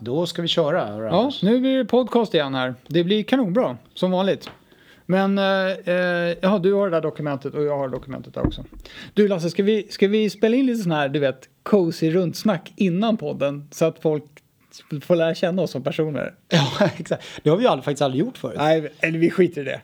Då ska vi köra. Ja, nu blir det podcast igen här. Det blir kanonbra, som vanligt. Men, eh, eh, ja, du har det där dokumentet och jag har dokumentet där också. Du Lasse, ska vi, ska vi spela in lite sån här, du vet, cozy rundsnack innan podden? Så att folk får lära känna oss som personer. Ja, exakt. Det har vi ju aldrig, faktiskt aldrig gjort förut. Nej, eller vi skiter i det.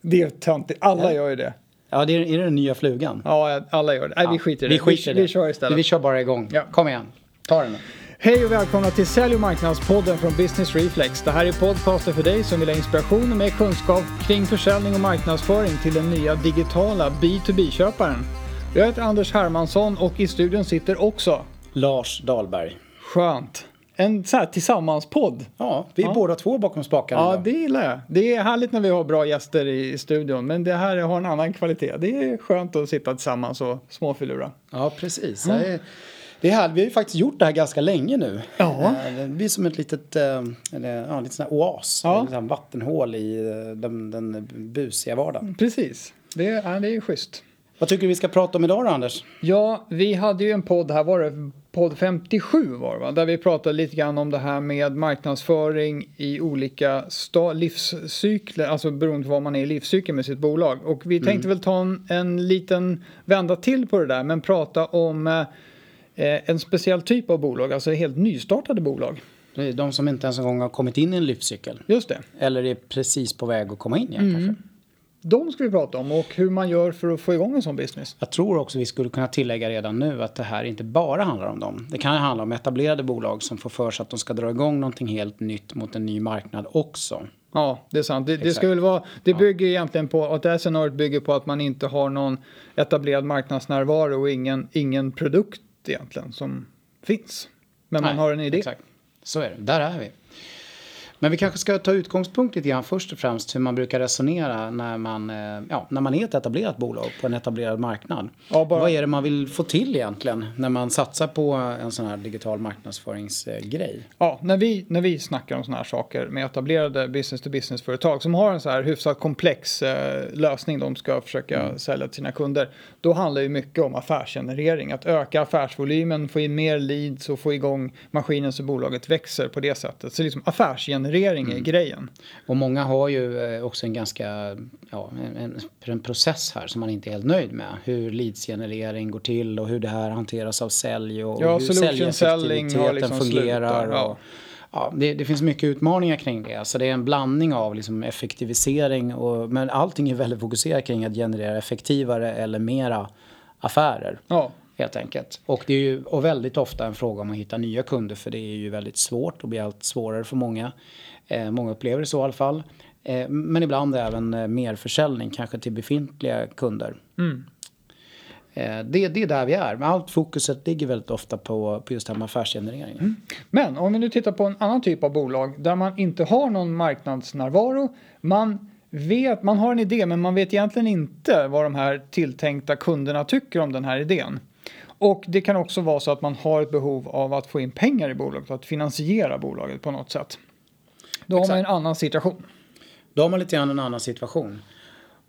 Det är töntigt. Alla Ja. gör ju det. Ja, det är, är det den nya flugan? Ja, alla gör det. Nej, vi skiter i det. Vi skiter vi, det. vi kör istället. Vi kör bara igång. Ja. Kom igen. Ta den nu. Hej och välkomna till Sälj och marknadspodden från Business Reflex. Det här är podcasten för dig som vill ha inspiration och mer kunskap kring försäljning och marknadsföring till den nya digitala B2B-köparen. Jag heter Anders Hermansson och i studion sitter också, Lars Dahlberg. skönt, en så här tillsammanspodd. Ja, vi är Ja. båda två bakom spakarna. Ja, idag. det gillar jag. Det är härligt när vi har bra gäster i studion, men det här har en annan kvalitet. Det är skönt att sitta tillsammans och småfilura. ja precis. Är, det är här, vi har ju faktiskt gjort det här ganska länge nu. Ja. Eh, Det blir som ett litet, eh, eller, ja, lite sån här oas. Ja. Ja. Liksom vattenhål i eh, den, den busiga vardagen. Precis, det är, ja, det är schysst. Vad tycker du vi ska prata om idag då, Anders? Ja, vi hade ju en podd här, var det podd 57 var det va? Där vi pratade lite grann om det här med marknadsföring i olika livscykler, alltså beroende på vad man är i livscykeln med sitt bolag. Och vi tänkte väl ta en, en liten vända till på det där, men prata om eh, eh, en speciell typ av bolag, alltså helt nystartade bolag. De som inte ens en gång har kommit in i en livscykel. Just det. Eller är precis på väg att komma in igen Mm. kanske. De ska vi prata om och hur man gör för att få igång en sån business. Jag tror också vi skulle kunna tillägga redan nu att det här inte bara handlar om dem. Det kan handla om etablerade bolag som får för sig att de ska dra igång någonting helt nytt mot en ny marknad också. Ja, det är sant. Det, det, skulle vara, det bygger egentligen på att det här scenariot bygger på att man inte har någon etablerad marknadsnärvaro och ingen, ingen produkt egentligen som finns. Men man Nej, har en idé. Exakt. Så är det. Där är vi. Men vi kanske ska ta utgångspunkt lite grann först och främst hur man brukar resonera när man, eh, ja, när man är ett etablerat bolag på en etablerad marknad. Ja, bara- Vad är det man vill få till egentligen när man satsar på en sån här digital marknadsföringsgrej? Ja, när vi, när vi snackar om sådana här saker med etablerade business-to-business-företag som har en så här hyfsat komplex eh, lösning de ska försöka Mm. sälja till sina kunder. Då handlar det mycket om affärsgenerering, att öka affärsvolymen, få in mer leads och få igång maskinen så bolaget växer på det sättet. Så liksom affärsgenerering Mm. är grejen. Och många har ju eh, också en ganska, ja, en, en, process här som man inte är helt nöjd med. Hur leadsgenerering går till och hur det här hanteras av sälj och Ja, hur säljeffektiviteten liksom fungerar. slutat, ja. Och, ja, det, det finns mycket utmaningar kring det. Så det är en blandning av liksom effektivisering och, men allting är väldigt fokuserat kring att generera effektivare eller mera affärer. Ja, Helt enkelt. Och det är ju och väldigt ofta en fråga om att hitta nya kunder för det är ju väldigt svårt och blir allt svårare för många. Eh, många upplever det så i alla fall. Eh, men ibland även eh, mer försäljning kanske till befintliga kunder. Mm. Eh, det, det är där vi är. Men allt fokuset ligger väldigt ofta på, på just det här med affärsgenerering. Mm. Men om vi nu tittar på en annan typ av bolag där man inte har någon marknadsnärvaro. Man vet, man har en idé men man vet egentligen inte vad de här tilltänkta kunderna tycker om den här idén. Och det kan också vara så att man har ett behov av att få in pengar i bolaget, att finansiera bolaget på något sätt. Då har man en annan situation. Då har man lite grann en annan situation.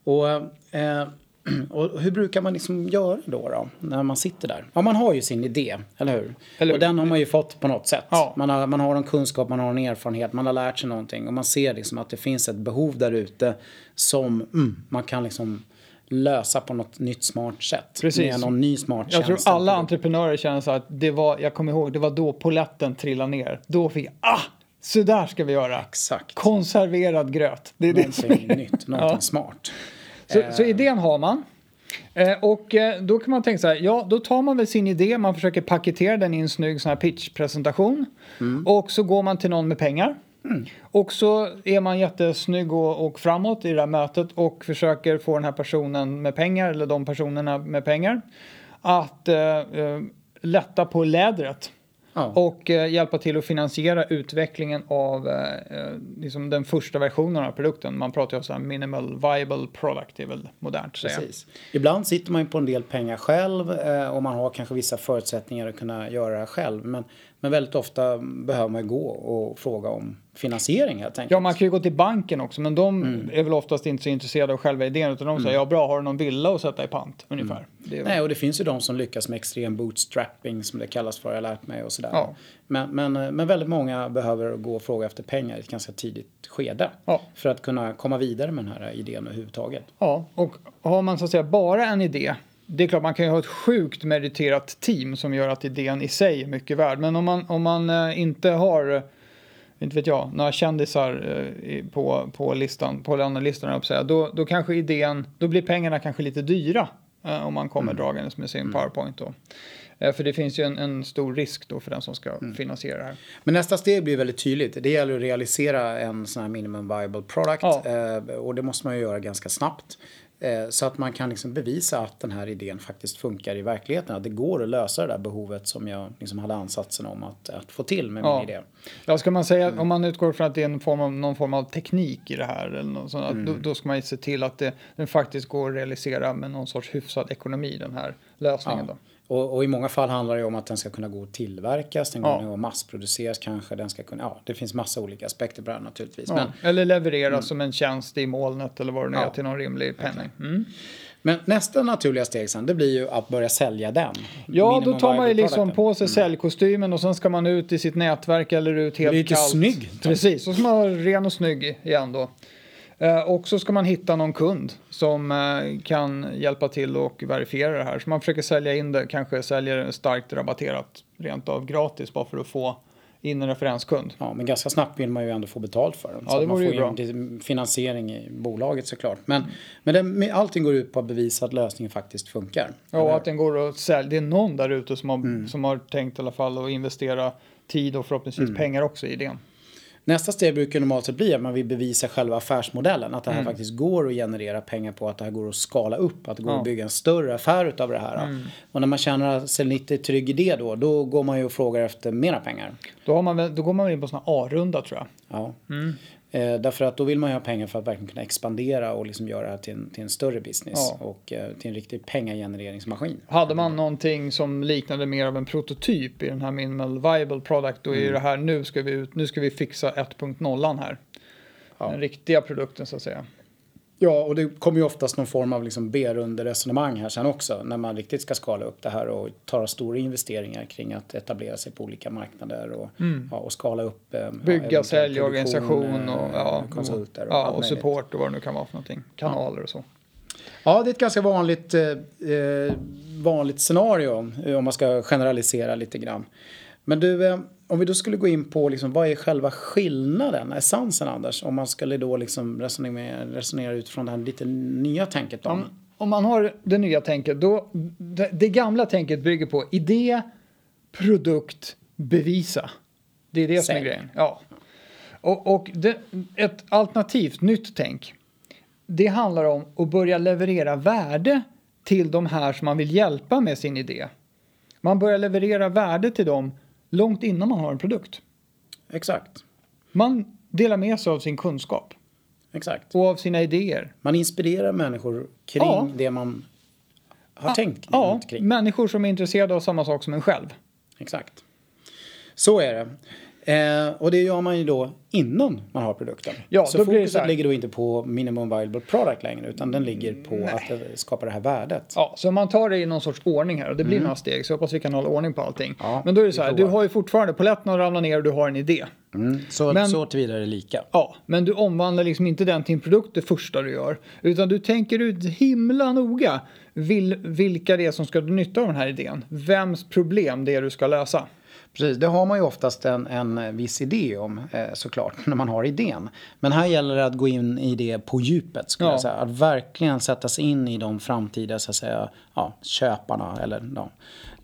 Och, eh, och hur brukar man liksom göra då, då när man sitter där? Ja, man har ju sin idé, eller hur? Eller hur? Och den har man ju fått på något sätt. Ja. Man, har, man har en kunskap, man har en erfarenhet, man har lärt sig någonting och man ser liksom att det finns ett behov där ute som mm, man kan liksom lösa på något nytt smart sätt. Precis. Med någon ny smart Jag tror tjänst. alla entreprenörer känner så att det var, jag kommer ihåg, det var då poletten trillade ner. Då fick jag, ah, så där ska vi göra. Exakt. konserverad gröt. Det är det Någonting är. nytt, någonting Ja. smart. Så, så idén har man. Eh, och eh, då kan man tänka så här, ja då tar man väl sin idé, man försöker paketera den i en snygg sån här pitchpresentation. Och så går man till någon med pengar. Och så är man jättesnygg och, och framåt i det här mötet och försöker få den här personen med pengar, eller de personerna med pengar, att eh, eh, lätta på lädret. Ja. Och eh, hjälpa till att finansiera utvecklingen av eh, eh, liksom den första versionen av produkten. Man pratar ju om så här minimal viable product, det är väl modernt säga. Precis. Ibland sitter man ju på en del pengar själv eh, och man har kanske vissa förutsättningar att kunna göra det själv. Men Men väldigt ofta behöver man gå och fråga om finansiering helt enkelt. Ja, man kan ju gå till banken också, men de mm. är väl oftast inte så intresserade av själva idén utan de säger mm. ja bra, har du någon villa att sätta i pant ungefär. Mm. Väl... Nej, och det finns ju de som lyckas med extrem bootstrapping som det kallas för, jag har lärt mig och sådär. Ja. Men, men, men väldigt många behöver gå och fråga efter pengar i ett ganska tidigt skede ja. för att kunna komma vidare med den här idén överhuvudtaget. Ja, och har man så att säga bara en idé det är klart man kan ju ha ett sjukt meriterat team som gör att idén i sig är mycket värd. Men om man, om man eh, inte har, inte vet jag, några kändisar eh, på, på listan, på lönelistan, då, då kanske idén, då blir pengarna kanske lite dyra eh, om man kommer mm. dragandes med sin mm. powerpoint då. För det finns ju en, en, stor risk då för den som ska mm. finansiera det här. Men nästa steg blir väldigt tydligt. Det gäller att realisera en sån här minimum viable product. Ja. och det måste man ju göra ganska snabbt. Eh, så att man kan liksom bevisa att den här idén faktiskt funkar i verkligheten. Att det går att lösa det där behovet som jag liksom hade ansatsen om att, att få till med ja. min idé. Ja, ska man säga, mm. om man utgår från att det är form av, någon form av teknik i det här, eller något sånt, mm. då, då, ska man ju se till att det, den faktiskt går att realisera med någon sorts hyfsad ekonomi, den här lösningen. Ja. Då. Och, och, i många fall handlar det om att den ska kunna gå att tillverkas, den ja. massproduceras kanske, den ska kunna, ja det finns massa olika aspekter på det här naturligtvis. Ja. Men, eller levereras mm. som en tjänst i molnet eller vad det nu ja. är till någon rimlig penning. Mm. Men nästa naturliga steg sen, det blir ju att börja sälja den. Ja, då tar man ju liksom på sig mm. säljkostymen och sen ska man ut i sitt nätverk eller ut helt kallt. Lite snygg. Precis, så ska man vara ren och snygg igen då. Eh, och så ska man hitta någon kund som eh, kan hjälpa till och verifiera det här. Så man försöker sälja in det, kanske säljer starkt rabatterat rent av gratis bara för att få in en referenskund. Ja, men ganska snabbt vill man ju ändå få betalt för den. Ja, så det man får ju bra. finansiering i bolaget såklart. Men, men det, allting går ut på att bevisa att lösningen faktiskt funkar. Ja, och att den går att sälja. Det är någon där ute som har, mm. som har tänkt i alla fall att investera tid och förhoppningsvis mm. pengar också i idén. Nästa steg brukar normalt sett bli att man vill bevisa själva affärsmodellen. Att det här mm. faktiskt går att generera pengar på. Att det här går att skala upp. Att det går ja. att bygga en större affär av det här. Mm. Och när man känner sig lite trygg i det då. Då går man ju och frågar efter mera pengar. Då, har man väl, då går man in på sån A-runda tror jag. Ja. Mm. Eh, därför att då vill man ju ha pengar för att verkligen kunna expandera och liksom göra det till en, till en större business ja. och eh, till en riktig pengagenereringsmaskin. Hade man någonting som liknade mer av en prototyp i den här minimal viable product då är mm. det här nu ska vi ut, nu ska vi fixa 1.0 här. Ja. Den riktiga produkten så att säga. Ja, och det kommer ju oftast någon form av liksom B-runde-resonemang här sen också när man riktigt ska skala upp det här och ta stora investeringar kring att etablera sig på olika marknader och, mm. ja, och skala upp. Eh, Bygga ja, säljorganisation och, ja, konsulter och, ja, och support och vad det nu kan vara för någonting. Kanaler och så. Ja, det är ett ganska vanligt, eh, eh vanligt scenario eh, om man ska generalisera lite grann. Men du, eh, om vi då skulle gå in på liksom, vad är själva skillnaden, essensen Anders? Om man skulle då liksom resonera, resonera utifrån det här lite nya tänket. Om, om man har det nya tänket, då, det, det, gamla tänket bygger på idé, produkt, bevisa. Det är det Säg. som är grejen. Ja. Och, och det, ett alternativt nytt tänk, det handlar om att börja leverera värde till de här som man vill hjälpa med sin idé. Man börjar leverera värde till dem långt innan man har en produkt. Exakt. Man delar med sig av sin kunskap. Exakt. Och av sina idéer. Man inspirerar människor kring ja. det man har ja. tänkt ja. kring. människor som är intresserade av samma sak som en själv. Exakt. Så är det. Eh, och det gör man ju då innan man har produkten. Ja, så fokuset så ligger då inte på minimum viable product längre utan den ligger på Nej. att skapa det här värdet. Ja, så man tar det i någon sorts ordning här och det blir mm. några steg så hoppas vi kan hålla ordning på allting. Ja, Men då är det så här, du har ju fortfarande, polletten har ramlat ner och du har en idé. Mm, så, men, så tillvida är det lika. Ja, men du omvandlar liksom inte den till en produkt det första du gör. Utan du tänker ut himla noga vil, vilka det är som ska nytta av den här idén. Vems problem det är du ska lösa. Precis, det har man ju oftast en, en viss idé om eh, såklart när man har idén. Men här gäller det att gå in i det på djupet. Skulle ja. jag säga. Att verkligen sätta sig in i de framtida så att säga, ja, köparna eller ja,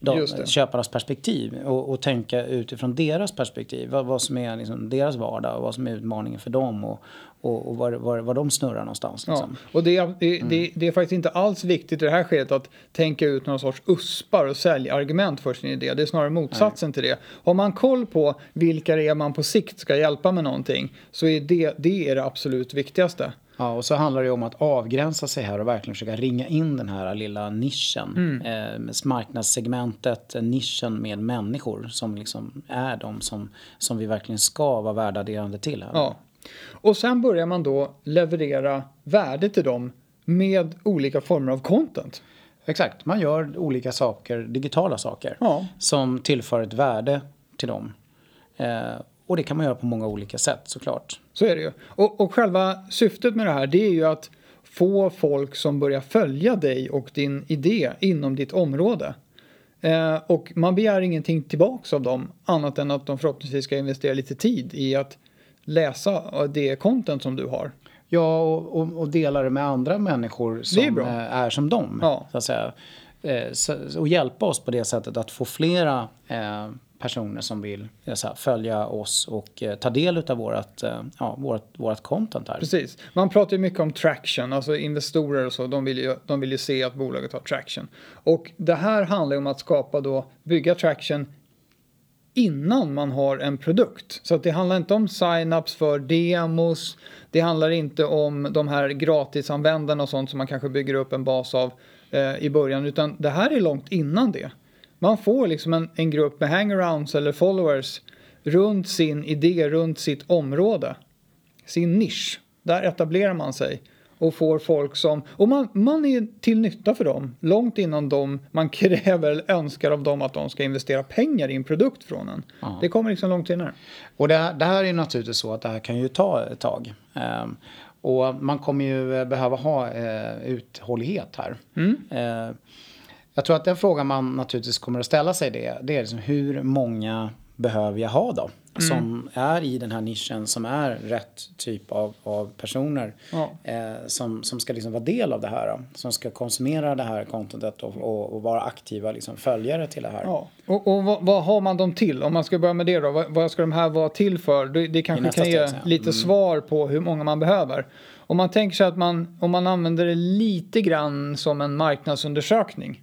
de, köparnas perspektiv och, och, tänka utifrån deras perspektiv. Vad, vad som är liksom deras vardag och vad som är utmaningen för dem och, och, och var, var, var de snurrar någonstans. Liksom. Ja, och det, det, mm. det, det, är faktiskt inte alls viktigt i det här skedet att tänka ut någon sorts uspar och säljargument för sin idé. Det är snarare motsatsen Nej. till det. Har man koll på vilka det är man på sikt ska hjälpa med någonting så är det det, är det absolut viktigaste. Ja, och så handlar det om att avgränsa sig här och verkligen försöka ringa in den här lilla nischen. Mm. Eh, marknadssegmentet, nischen med människor som liksom är de som, som vi verkligen ska vara värdeadderande till. Här. Ja. Och sen börjar man då leverera värde till dem med olika former av content. Exakt, man gör olika saker, digitala saker, Ja. som tillför ett värde till dem. Eh, och det kan man göra på många olika sätt såklart. Så är det ju. Och, och själva syftet med det här det är ju att få folk som börjar följa dig och din idé inom ditt område. Eh, och man begär ingenting tillbaks av dem annat än att de förhoppningsvis ska investera lite tid i att läsa det content som du har. Ja, och, och, och dela det med andra människor som är, är som dem. Ja. Så att säga. Eh, så, och hjälpa oss på det sättet att få flera eh, personer som vill eh, så här, följa oss och eh, ta del av vårt, eh, ja, vårt, vårt content här. Precis. Man pratar ju mycket om traction, alltså investorer och så, de vill, ju, de vill ju se att bolaget har traction. Och det här handlar ju om att skapa då, bygga traction innan man har en produkt. Så att det handlar inte om sign-ups för demos, det handlar inte om de här gratisanvändarna och sånt som man kanske bygger upp en bas av eh, i början, utan det här är långt innan det. Man får liksom en, en grupp med hangarounds eller followers runt sin idé, runt sitt område sin nisch. Där etablerar man sig och får folk som... Och man, man är till nytta för dem långt innan de, man kräver eller önskar av dem att de ska investera pengar i en produkt från en. Det kommer liksom långt senare. Och det, här- det här är naturligtvis så att det här kan ju ta ett tag. Ehm, och man kommer ju eh, behöva ha eh, uthållighet här. Eh, jag tror att den frågan man naturligtvis kommer att ställa sig det, det är liksom hur många behöver jag ha då? Som är i den här nischen, som är rätt typ av, av personer. Ja. Eh, som, som ska liksom vara del av det här. Då, som ska konsumera det här contentet och, och, och vara aktiva liksom, följare till det här. Ja. Och, och vad, vad har man dem till? Om man ska börja med det då. Vad, vad ska de här vara till för? Det, det kanske kan ge sen. lite svar på hur många man behöver. Om man tänker sig att man, om man använder det lite grann som en marknadsundersökning.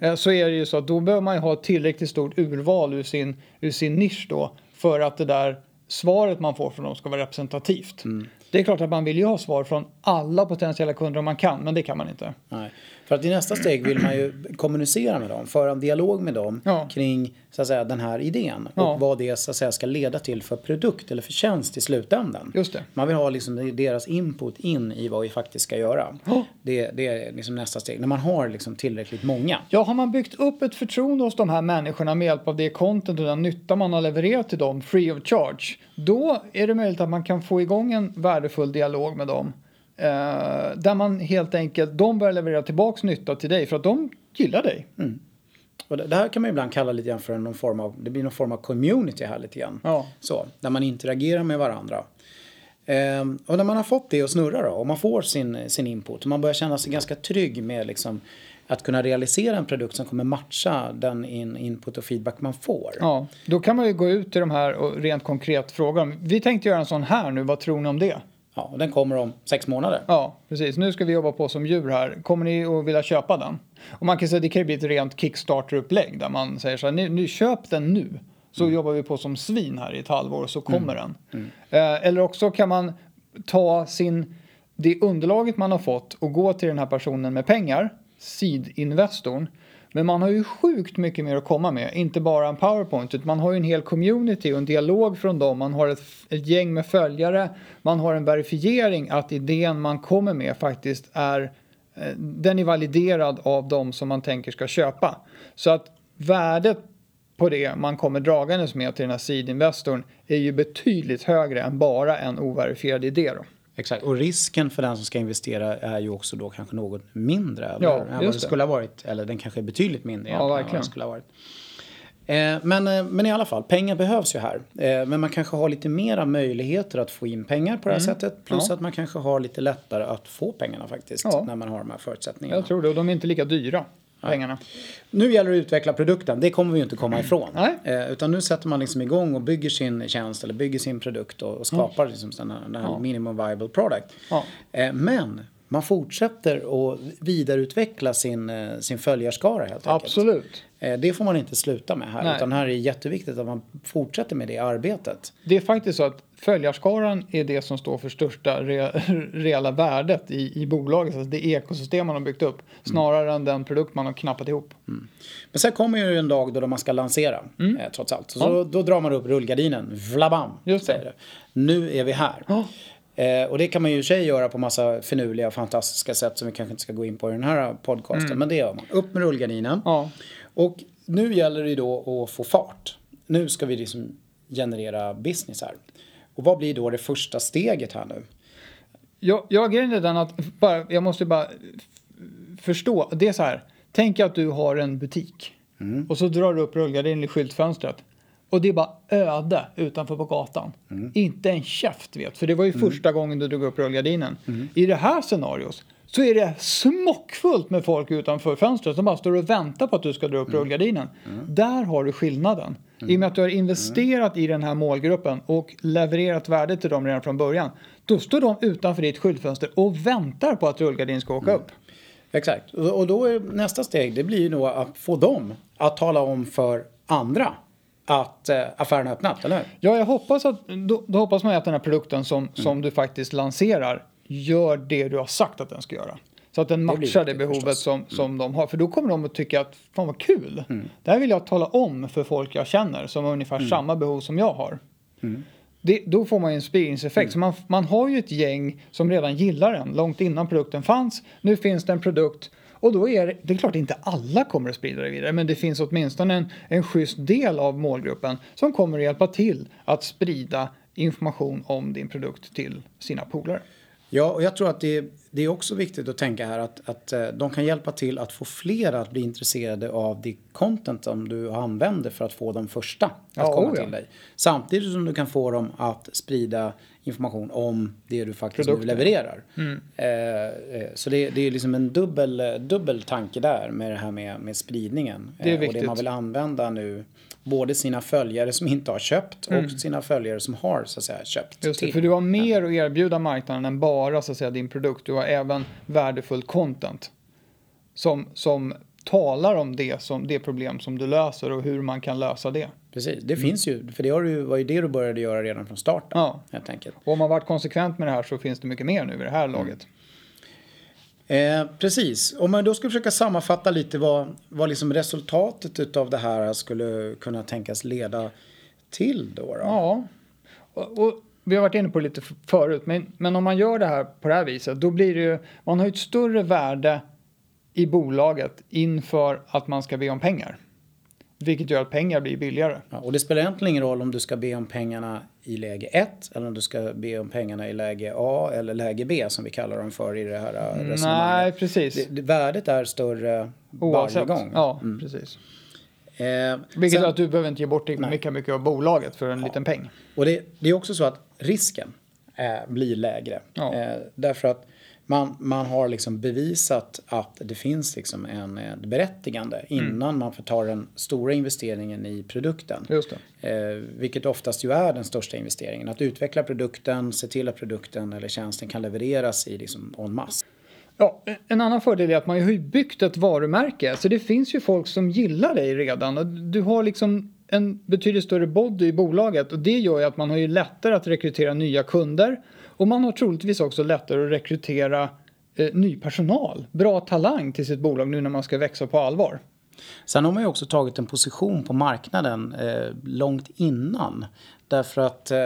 Eh, Så är det ju så att då behöver man ju ha ett tillräckligt stort urval ur sin, ur sin nisch då. För att det där svaret man får från dem ska vara representativt. Det är klart att man vill ju ha svar från alla potentiella kunder om man kan, men det kan man inte. Nej. För att i nästa steg vill man ju kommunicera med dem, föra en dialog med dem Ja. kring så att säga, den här idén och Ja. vad det så att säga, ska leda till för produkt eller för tjänst i slutändan. Just det. Man vill ha liksom deras input in i vad vi faktiskt ska göra. Ja. Det, det är liksom nästa steg, när man har liksom tillräckligt många. Ja, har man byggt upp ett förtroende hos de här människorna med hjälp av det content och den nytta man har levererat till dem free of charge, då är det möjligt att man kan få igång en värdefull dialog med dem. Eh, där man helt enkelt, de börjar leverera tillbaks nytta till dig för att de gillar dig. Och det, det här kan man ibland kalla lite grann för någon form av, det blir någon form av community här lite grann. Ja. Så, där man interagerar med varandra. Ehm, och när man har fått det att snurra då, och man får sin, sin input och man börjar känna sig ganska trygg med liksom, att kunna realisera en produkt som kommer matcha den in, input och feedback man får. Ja, då kan man ju gå ut till de här och rent konkret fråga dem. Vi tänkte göra en sån här nu, vad tror ni om det? Ja, och den kommer om sex månader. Ja, precis. Nu ska vi jobba på som djur här. Kommer ni att vilja köpa den? Och man kan säga det kan ju bli ett rent Kickstarter-upplägg där man säger så här, nu, nu köp den nu. Så jobbar vi på som svin här i ett halvår så kommer den. Eh, eller också kan man ta sin, det underlaget man har fått och gå till den här personen med pengar, seed-investorn. Men man har ju sjukt mycket mer att komma med, inte bara en powerpoint, utan man har ju en hel community och en dialog från dem. Man har ett, ett gäng med följare, man har en verifiering att idén man kommer med faktiskt är, eh, den är validerad av de som man tänker ska köpa. Så att värdet på det man kommer dragandes med till den här seed-investorn är ju betydligt högre än bara en overifierad idé då. Exakt, och risken för den som ska investera är ju också då kanske något mindre. Eller, Ja, än vad det skulle ha varit. Eller den kanske är betydligt mindre Ja, än vad verkligen. den skulle ha varit. Eh, men, eh, men i alla fall, pengar behövs ju här. Eh, men man kanske har lite mera möjligheter att få in pengar på det här sättet. Plus Mm. Ja. att man kanske har lite lättare att få pengarna faktiskt. Ja. När man har de här förutsättningarna. Jag tror det, och de är inte lika dyra, pengarna. Nu gäller det att utveckla produkten, det kommer vi ju inte komma ifrån. Eh, utan nu sätter man liksom igång och bygger sin tjänst eller bygger sin produkt och, och skapar liksom den här, den här minimum viable product. Ja. Eh, men man fortsätter att vidareutveckla sin, eh, sin följarskara helt enkelt. Absolut. Eh, Det får man inte sluta med här. Nej. Utan här är det jätteviktigt att man fortsätter med det arbetet. Det är faktiskt så att följarskaran är det som står för största re, reella värdet i, i bolaget. Alltså det ekosystem man har byggt upp. Snarare än den produkt man har knappat ihop. Men sen kommer ju en dag då man ska lansera, eh, trots allt. Så då, då drar man upp rullgardinen, vlabam, Just det. Nu är vi här. Ja. Eh, och det kan man ju i sig göra på massa finurliga fantastiska sätt som vi kanske inte ska gå in på i den här podcasten. Men det gör man. Upp med rullgardinen. Ja. Och nu gäller det ju då att få fart. Nu ska vi liksom generera business här. Och vad blir då det första steget här nu? Jag, jag är den att bara, jag måste bara förstå. Det är så här. Tänk att du har en butik. Och så drar du upp rullgardinen i skyltfönstret. Och det är bara öde utanför på gatan. Inte en käft vet. För det var ju första gången du drog upp rullgardinen. I det här scenariot så är det smockfullt med folk utanför fönstret som bara står och väntar på att du ska dra upp rullgardinen. Där har du skillnaden. I och med att du har investerat i den här målgruppen och levererat värde till dem redan från början. Då står de utanför ditt skyltfönster och väntar på att rullgardinen ska åka upp. Exakt. Och och då är nästa steg, det blir ju då att få dem att tala om för andra att eh, affären har öppnat, eller hur? Ja, jag hoppas att, då, då hoppas man att den här produkten som, som du faktiskt lanserar gör det du har sagt att den ska göra. Så att den matchar det viktigt behovet förstås. Mm. som, som de har. För då kommer de att tycka att fan vad kul. Det här vill jag tala om för folk jag känner som har ungefär Mm. samma behov som jag har. Det, då får man ju en spridningseffekt. Mm. Så man, man har ju ett gäng som redan gillar den långt innan produkten fanns. Nu finns det en produkt och då är det, det är klart inte alla kommer att sprida det vidare men det finns åtminstone en, en schysst del av målgruppen som kommer att hjälpa till att sprida information om din produkt till sina polare. Ja, och jag tror att det, det är också viktigt att tänka här att, att eh, de kan hjälpa till att få fler att bli intresserade av det content som du använder för att få de första att Ja, komma oh ja. till dig. Samtidigt som du kan få dem att sprida information om det du faktiskt nu Produkten. levererar. Mm. Eh, eh, så det, det är liksom en dubbel, dubbel tanke där med det här med, med spridningen. Det är Eh, och det viktigt. man vill använda nu, både sina följare som inte har köpt och sina följare som har så att säga köpt. Mm. Just det, till. för du har mer att erbjuda marknaden än bara så att säga, din produkt. Du har även värdefull content som, som talar om det, som, det problem som du löser och hur man kan lösa det. Precis, det finns ju. För det var ju det du började göra redan från starten. Ja. Helt enkelt. Och om man varit konsekvent med det här så finns det mycket mer nu i det här Mm. laget. Eh, precis, om man då ska försöka sammanfatta lite vad, vad liksom resultatet av det här skulle kunna tänkas leda till då. då. Ja, och, och vi har varit inne på det lite förut, men, men om man gör det här på det här viset, då blir det ju, man har ju ett större värde i bolaget inför att man ska be om pengar. Vilket gör att pengar blir billigare. Ja, och det spelar egentligen ingen roll om du ska be om pengarna i läge 1 eller om du ska be om pengarna i läge A eller läge B som vi kallar dem för i det här eh, resonemanget. Nej, precis. Det, det, värdet är större Oavsett. varje gång. Ja, precis. Eh, Vilket gör att du behöver inte ge bort lika mycket av bolaget för en liten peng. Och det, det är också så att risken eh, blir lägre. Ja. Eh, därför att man, man har liksom bevisat att det finns liksom en, ett berättigande Mm. innan man får ta den stora investeringen i produkten. Just. Eh, vilket oftast ju är den största investeringen. Att utveckla produkten, se till att produkten eller tjänsten kan levereras i liksom en masse. Ja, en annan fördel är att man har ju byggt ett varumärke. Så det finns ju folk som gillar dig redan. Du har liksom en betydligt större body i bolaget. Och det gör ju att man har ju lättare att rekrytera nya kunder. Och man har troligtvis också lättare att rekrytera eh, ny personal. Bra talang till sitt bolag nu när man ska växa på allvar. Sen har man ju också tagit en position på marknaden eh, långt innan. Därför att eh,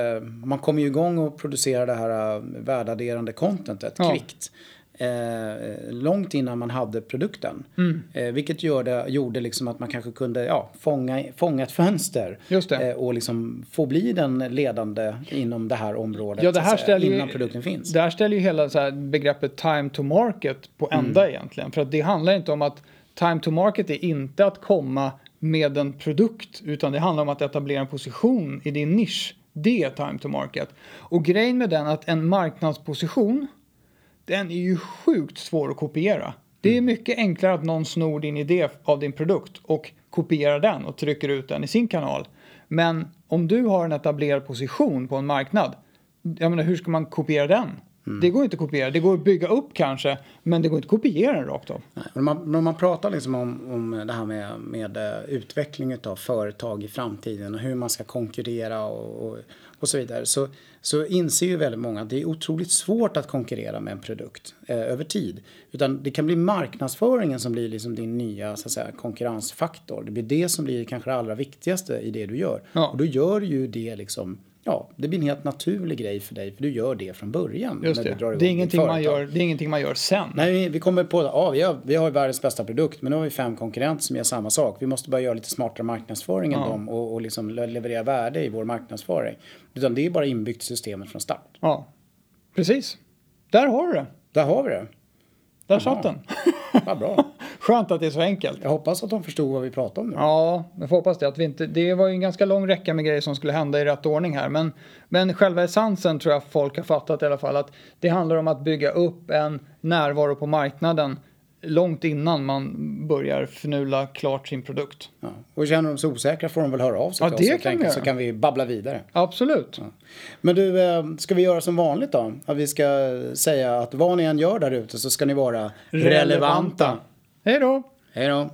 man kommer ju igång och producerar det här eh, värdeadderande contentet Ja. kvickt. Eh, långt innan man hade produkten. Mm. Eh, vilket gör det, gjorde liksom att man kanske kunde ja, fånga, fånga ett fönster. Eh, och liksom få bli den ledande inom det här området. Ja, det här säga, ställer ju, innan produkten finns. Det här ställer ju hela så begreppet time to market på ända egentligen. För att det handlar inte om att time to market är inte att komma med en produkt utan det handlar om att etablera en position i din nisch. Det är time to market. Och grejen med den att en marknadsposition den är ju sjukt svår att kopiera. Det är mycket enklare att någon snor din idé av din produkt och kopierar den och trycker ut den i sin kanal. Men om du har en etablerad position på en marknad, jag menar hur ska man kopiera den? Det går inte att kopiera. Det går att bygga upp kanske, men det går inte att kopiera den rakt av. Nej, men man, när man pratar liksom om, om det här med, med eh, utveckling av företag i framtiden och hur man ska konkurrera och, och, och så vidare så, så inser ju väldigt många att det är otroligt svårt att konkurrera med en produkt eh, över tid. Utan det kan bli marknadsföringen som blir liksom din nya så att säga, konkurrensfaktor. Det blir det som blir kanske det allra viktigaste i det du gör. Ja. Och då gör ju det liksom Ja, det blir en helt naturlig grej för dig för du gör det från början. Just det. Det är, ingenting man gör, det är ingenting man gör sen. Nej, vi- kommer på ja, vi har, vi har världens bästa produkt men nu har vi fem konkurrenter som gör samma sak. Vi måste bara göra lite smartare marknadsföring än dem och, och liksom le- leverera värde i vår marknadsföring. Utan det är bara inbyggt i systemet från start. Ja, precis. Där har du det. Där har vi det. Där satt den. Vad bra. Skönt att det är så enkelt. Jag hoppas att de förstod vad vi pratar om nu. Ja, jag får hoppas det. Att vi inte, det var ju en ganska lång räcka med grejer som skulle hända i rätt ordning här. Men, men själva essensen tror jag folk har fattat i alla fall. Att det handlar om att bygga upp en närvaro på marknaden långt innan man börjar förnula klart sin produkt. Ja. Och känner de sig osäkra får de väl höra av sig Ja, till det oss kan kan, så kan vi babbla vidare. Absolut. Men du, eh, ska vi göra som vanligt då? Att vi ska säga att vad ni än gör där ute så ska ni vara relevanta. Hej då! Hej då.